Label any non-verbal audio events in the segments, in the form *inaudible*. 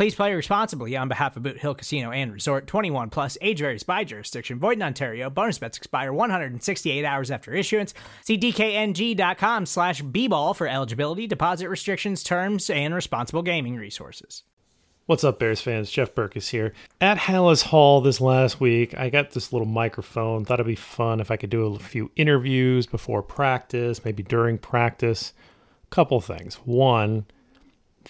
Please play responsibly on behalf of Boot Hill Casino and Resort 21 plus age varies by jurisdiction. Void in Ontario. Bonus bets expire 168 hours after issuance. See DKNG.com slash B-ball for eligibility, deposit restrictions, terms, and responsible gaming resources. What's up, Bears fans? Jeff Berckes here. At Halas Hall this last week, I got this little microphone. Thought it'd be fun if I could do a few interviews before practice, maybe during practice. Couple things. One,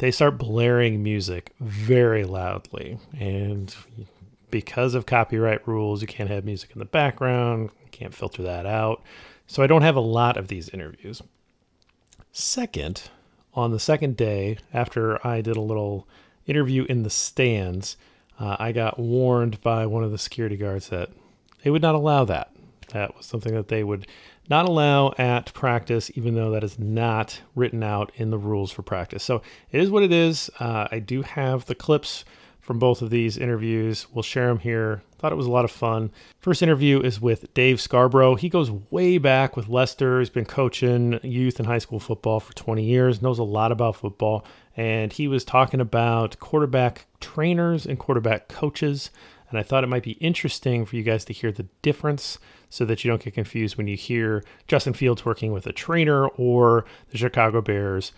they start blaring music very loudly. And because of copyright rules, you can't have music in the background, you can't filter that out. So I don't have a lot of these interviews. Second, on the second day, after I did a little interview in the stands, uh, I got warned by one of the security guards that they would not allow that. That was something that they would not allow at practice, even though that is not written out in the rules for practice. So it is what it is. Uh, I do have the clips from both of these interviews. We'll share them here. Thought it was a lot of fun. First interview is with Dave Scarbrough. He goes way back with Lester. He's been coaching youth and high school football for 20 years, knows a lot about football. And he was talking about quarterback trainers and quarterback coaches. And I thought it might be interesting for you guys to hear the difference so that you don't get confused when you hear Justin Fields working with a trainer or the Chicago Bears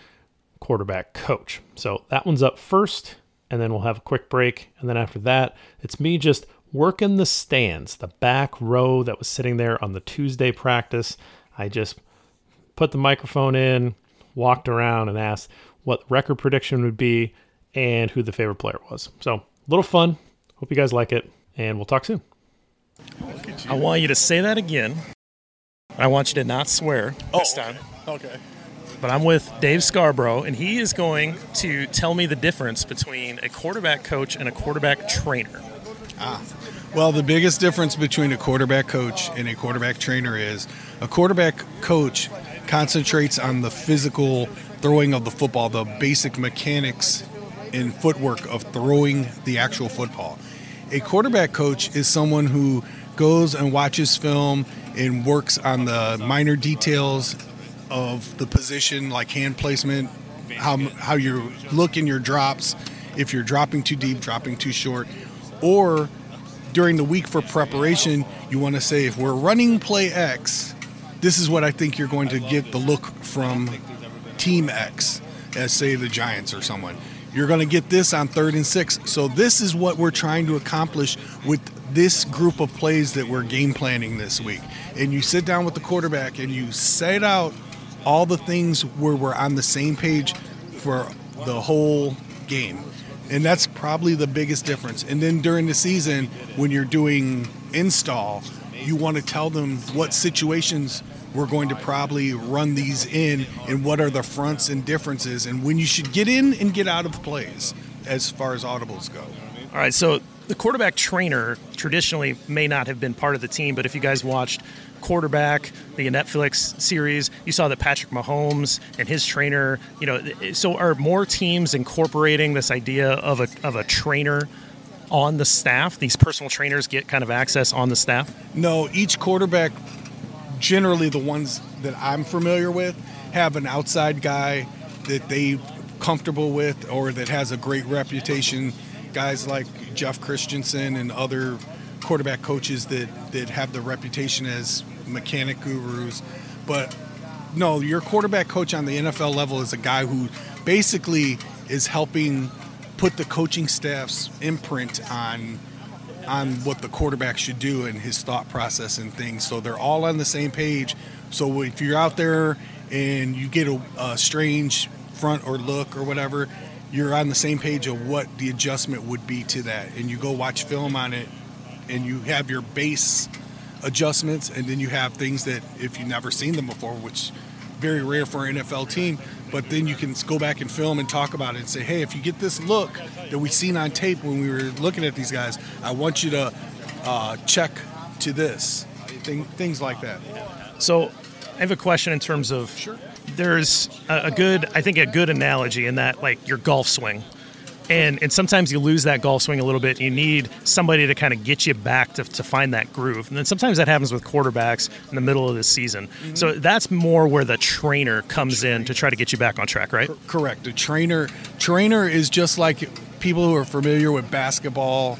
quarterback coach. So that one's up first, and then we'll have a quick break. And then after that, it's me just working the stands, the back row that was sitting there on the Tuesday practice. I just put the microphone in, walked around, and asked what record prediction would be and who the favorite player was. So a little fun. Hope you guys like it, and we'll talk soon. I want you to say that again. I want you to not swear this time. Okay. But I'm with Dave Scarbrough, and he is going to tell me the difference between a quarterback coach and a quarterback trainer. Ah. Well, the biggest difference between a quarterback coach and a quarterback trainer is a quarterback coach concentrates on the physical throwing of the football, the basic mechanics and footwork of throwing the actual football. A quarterback coach is someone who goes and watches film and works on the minor details of the position, like hand placement, how how you look in your drops, if you're dropping too deep, dropping too short, or during the week for preparation, you want to say if we're running play X, this is what I think you're going to get the look from team X, as say the Giants or someone. You're going to get this on third and six. So this is what we're trying to accomplish with this group of plays that we're game planning this week. And you sit down with the quarterback and you set out all the things where we're on the same page for the whole game. And that's probably the biggest difference. And then during the season, when you're doing install, you want to tell them what situations we're going to probably run these in and what are the fronts and differences and when you should get in and get out of plays as far as audibles go. All right, so the quarterback trainer traditionally may not have been part of the team, but if you guys watched quarterback the netflix series you saw that patrick mahomes and his trainer you know so are more teams incorporating this idea of a, of a trainer on the staff these personal trainers get kind of access on the staff No, each quarterback, generally the ones that I'm familiar with, have an outside guy that they comfortable with or that has a great reputation. Guys like Jeff Christensen and other quarterback coaches that, that have the reputation as mechanic gurus. But no, your quarterback coach on the NFL level is a guy who basically is helping put the coaching staff's imprint on on what the quarterback should do and his thought process and things. So they're all on the same page. So if you're out there and you get a, a strange front or look or whatever, you're on the same page of what the adjustment would be to that, and you go watch film on it, and you have your base adjustments, and then you have things that if you've never seen them before, which very rare for an NFL team, but then you can go back and film and talk about it and say, hey, if you get this look that we seen on tape when we were looking at these guys, I want you to uh, check to this, Thing, things like that. So, I have a question in terms of Sure. there's a, a good, I think, a good analogy in that, like your golf swing. And, and sometimes you lose that golf swing a little bit. You need somebody to kind of get you back to, to find that groove. And then sometimes that happens with quarterbacks in the middle of the season. Mm-hmm. So that's more where the trainer comes in to try to get you back on track, right? Correct. A trainer trainer is just like people who are familiar with basketball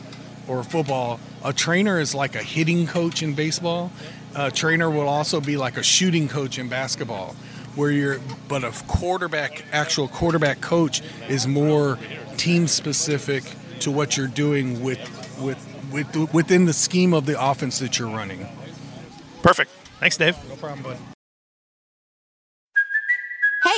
or football. A trainer is like a hitting coach in baseball. A trainer will also be like a shooting coach in basketball. Where you're but a quarterback actual quarterback coach is more team specific to what you're doing with with with within the scheme of the offense that you're running. Perfect. Thanks, Dave. No problem, bud.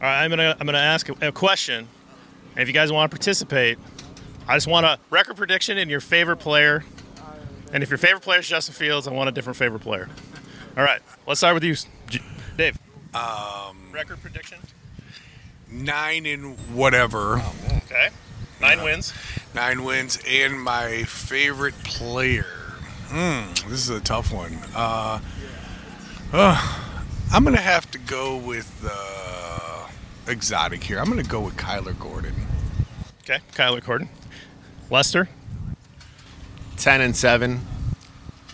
All right, I'm gonna I'm gonna ask a, a question, and if you guys want to participate, I just want a record prediction and your favorite player. And if your favorite player is Justin Fields, I want a different favorite player. All right, let's start with you, J- Dave. Um, record prediction. Nine in whatever. Okay, nine wins. Nine wins and my favorite player. Hmm, this is a tough one. Uh, uh, I'm gonna have to go with uh, exotic here. I'm gonna go with Kyler Gordon. Okay, Kyler Gordon. Lester. 10 and 7,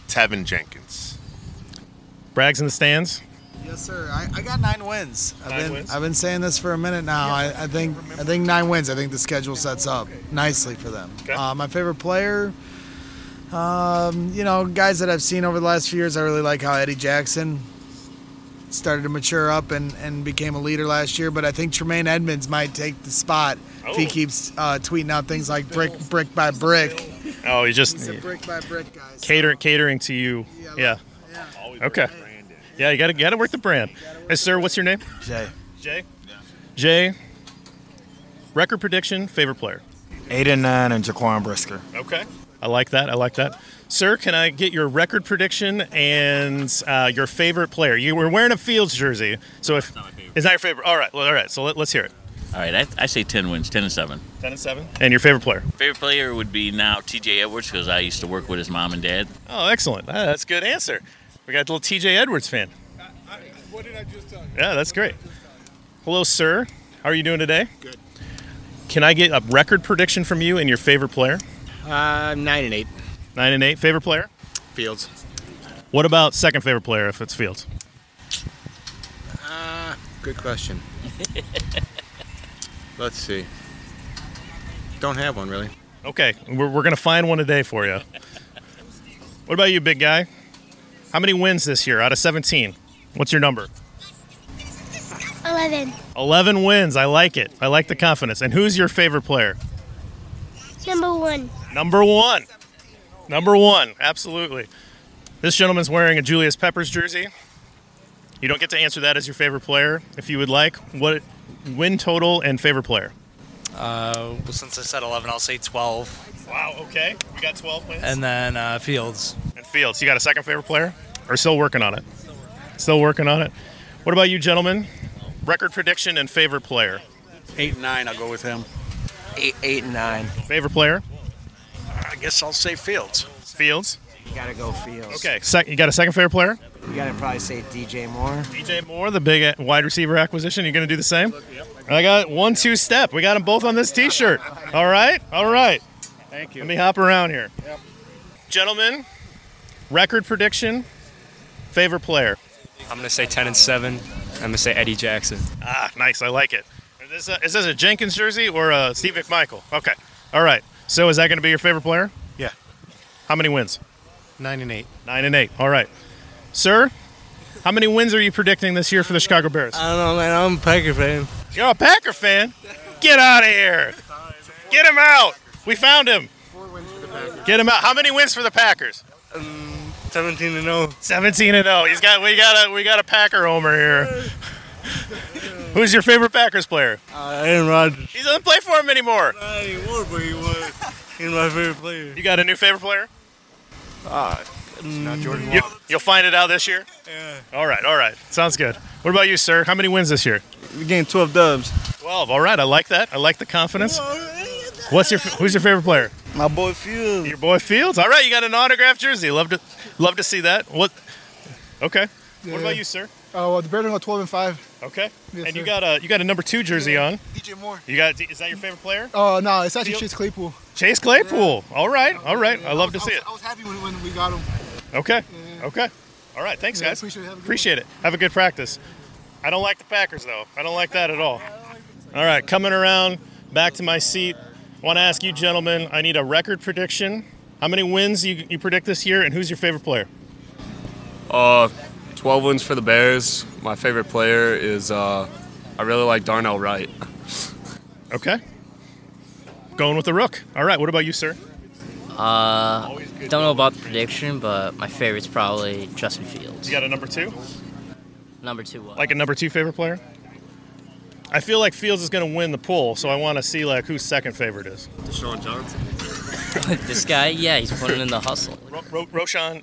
Teven Jenkins. Brags in the stands. Yes, sir. I, I got nine wins. I've Nine been wins? I've been saying this for a minute now. I, I think I think nine wins. I think the schedule sets up nicely for them. Okay. Uh, my favorite player, um, you know, guys that I've seen over the last few years. I really like how Eddie Jackson started to mature up and, and became a leader last year. But I think Tremaine Edmunds might take the spot if he Oh. keeps uh, tweeting out things like brick brick by brick. Oh, you just He's a brick by brick guy. So, cater, catering to you. Yeah. yeah. Okay. Yeah, you got to got to work the brand. Hey, sir, what's your name? Jay. Jay. Jay. Record prediction. Favorite player. Eight and nine and Jaquan Brisker. Okay. I like that. I like that. Sir, can I get your record prediction and uh, your favorite player? You were wearing a Fields jersey, so if is that your favorite? All right. Well, all right. So let, let's hear it. All right, I, I say 10 wins, 10 and 7. Ten and seven. And your favorite player? Favorite player would be now TJ Edwards because I used to work with his mom and dad. Oh, excellent. Ah, that's a good answer. We got a little TJ Edwards fan. What did I just tell you? Yeah, that's great. Hello, sir. How are you doing today? Good. Can I get a record prediction from you and your favorite player? Uh, nine and eight. Nine and eight. Favorite player? Fields. What about second favorite player if it's Fields? Uh, good question. *laughs* Let's see. Don't have one really. Okay, we're, we're going to find one today for you. What about you, big guy? How many wins this year out of 17? What's your number? 11. 11 wins. I like it. I like the confidence. And who's your favorite player? Number one. Number one. Number one. Absolutely. This gentleman's wearing a Julius Peppers jersey. You don't get to answer that as your favorite player if you would like. What win total and favorite player? Uh, well, since I said 11, I'll say 12. Wow, okay. We got 12 wins. And then uh, Fields. And Fields, you got a second favorite player? Or still working on it? Still working on it. What about you, gentlemen? Record prediction and favorite player. Eight and nine. I'll go with him. Eight, eight and nine. Favorite player? I guess I'll say Fields. Fields. You gotta go Fields. Okay. Sec- you got a second favorite player? You gotta probably say DJ Moore. DJ Moore, the big uh, wide receiver acquisition. You're going to do the same? I got one, two step. We got them both on this T-shirt. All right, all right. Thank you. Let me hop around here. Gentlemen, record prediction, favorite player. I'm gonna say 10 and seven. I'm gonna say Eddie Jackson. Ah, nice. I like it. Is this a, is this a Jenkins jersey or a Steve McMichael? Okay. All right. So is that going to be your favorite player? Yeah. How many wins? Nine and eight. Nine and eight. All right. Sir, how many wins are you predicting this year for the Chicago Bears? I don't know, man. I'm a Packer fan. You're a Packer fan? Get out of here. Get him out. We found him. Get him out. How many wins for the Packers? Um, 17 and 0. 17 and 0. He's got we got a we got a Packer homer here. Who's your favorite Packers player? Uh, Aaron Rodgers. He doesn't play for him anymore. Not anymore, but he was. He's my favorite player. You got a new favorite player? Uh, Not Jordan You, Love. you'll find it out this year. Yeah. All right, all right. Sounds good. What about you, sir? How many wins this year? We gained 12 dubs. 12. All right, I like that. I like the confidence. What's your who's your favorite player? My boy Fields. Your boy Fields. All right, you got an autographed jersey. Love to love to see that. What? Okay. What about you, sir? Oh, well, the Bears are going 12 and 5. Okay. Yes, and you sir. got a you got a number two jersey on. DJ Moore. You got is that your favorite player? Oh, no, it's actually Field- Chase Claypool. Chase Claypool. All right, all right. I love to was- see I it. I was happy when, when we got him. Okay. Okay. All right. Thanks, Yeah, guys. appreciate it. Have a good Appreciate it. Have a good practice. I don't like the Packers though. I don't like that at all. All right, coming around back to my seat. Want to ask you, gentlemen? I need a record prediction. How many wins you, you predict this year, and who's your favorite player? Uh, 12 wins for the Bears. My favorite player is, uh, I really like Darnell Wright. Okay. Going with the Rook. All right. What about you, sir? Uh, don't know about the prediction, but my favorite's probably Justin Fields. You got a number two? Number two. What? Like a number two favorite player? I feel like Fields is going to win the pool, so I want to see like whose second favorite is. Deshaun Johnson. *laughs* this guy, yeah, he's putting in the hustle. Ro- Ro- Roschon.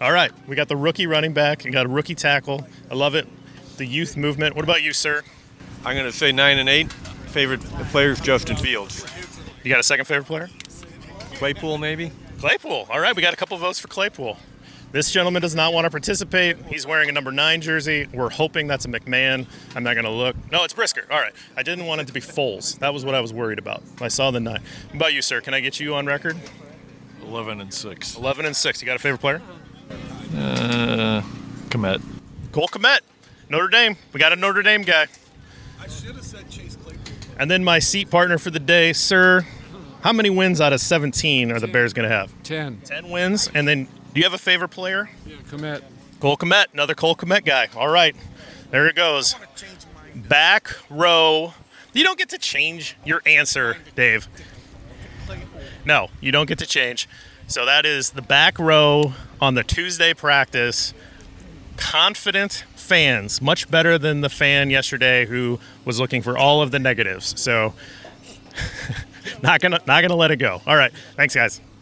All right, we got the rookie running back. You got a rookie tackle. I love it. The youth movement. What about you, sir? I'm going to say nine and eight. Favorite player is Justin Fields. You got a second favorite player? Claypool, maybe. Claypool. All right, we got a couple votes for Claypool. This gentleman does not want to participate. He's wearing a number nine jersey. We're hoping that's a McMahon. I'm not going to look. No, it's Brisker. All right. I didn't want it to be Foles. That was what I was worried about. I saw the nine. What about you, sir? Can I get you on record? 11 and six. 11 and 6. You got a favorite player? Uh, Kmet. Cole Kmet. Notre Dame. We got a Notre Dame guy. I should have said Chase Claypool. And then my seat partner for the day, sir. How many wins out of 17 are the Bears going to have? 10. 10 wins. And then, do you have a favorite player? Yeah, Kmet. Cole Kmet, another Cole Kmet guy. All right, there it goes. Back row. You don't get to change your answer, Dave. No, you don't get to change. So that is the back row on the Tuesday practice. Confident fans, much better than the fan yesterday who was looking for all of the negatives. So *laughs* not gonna not gonna let it go. All right, thanks guys.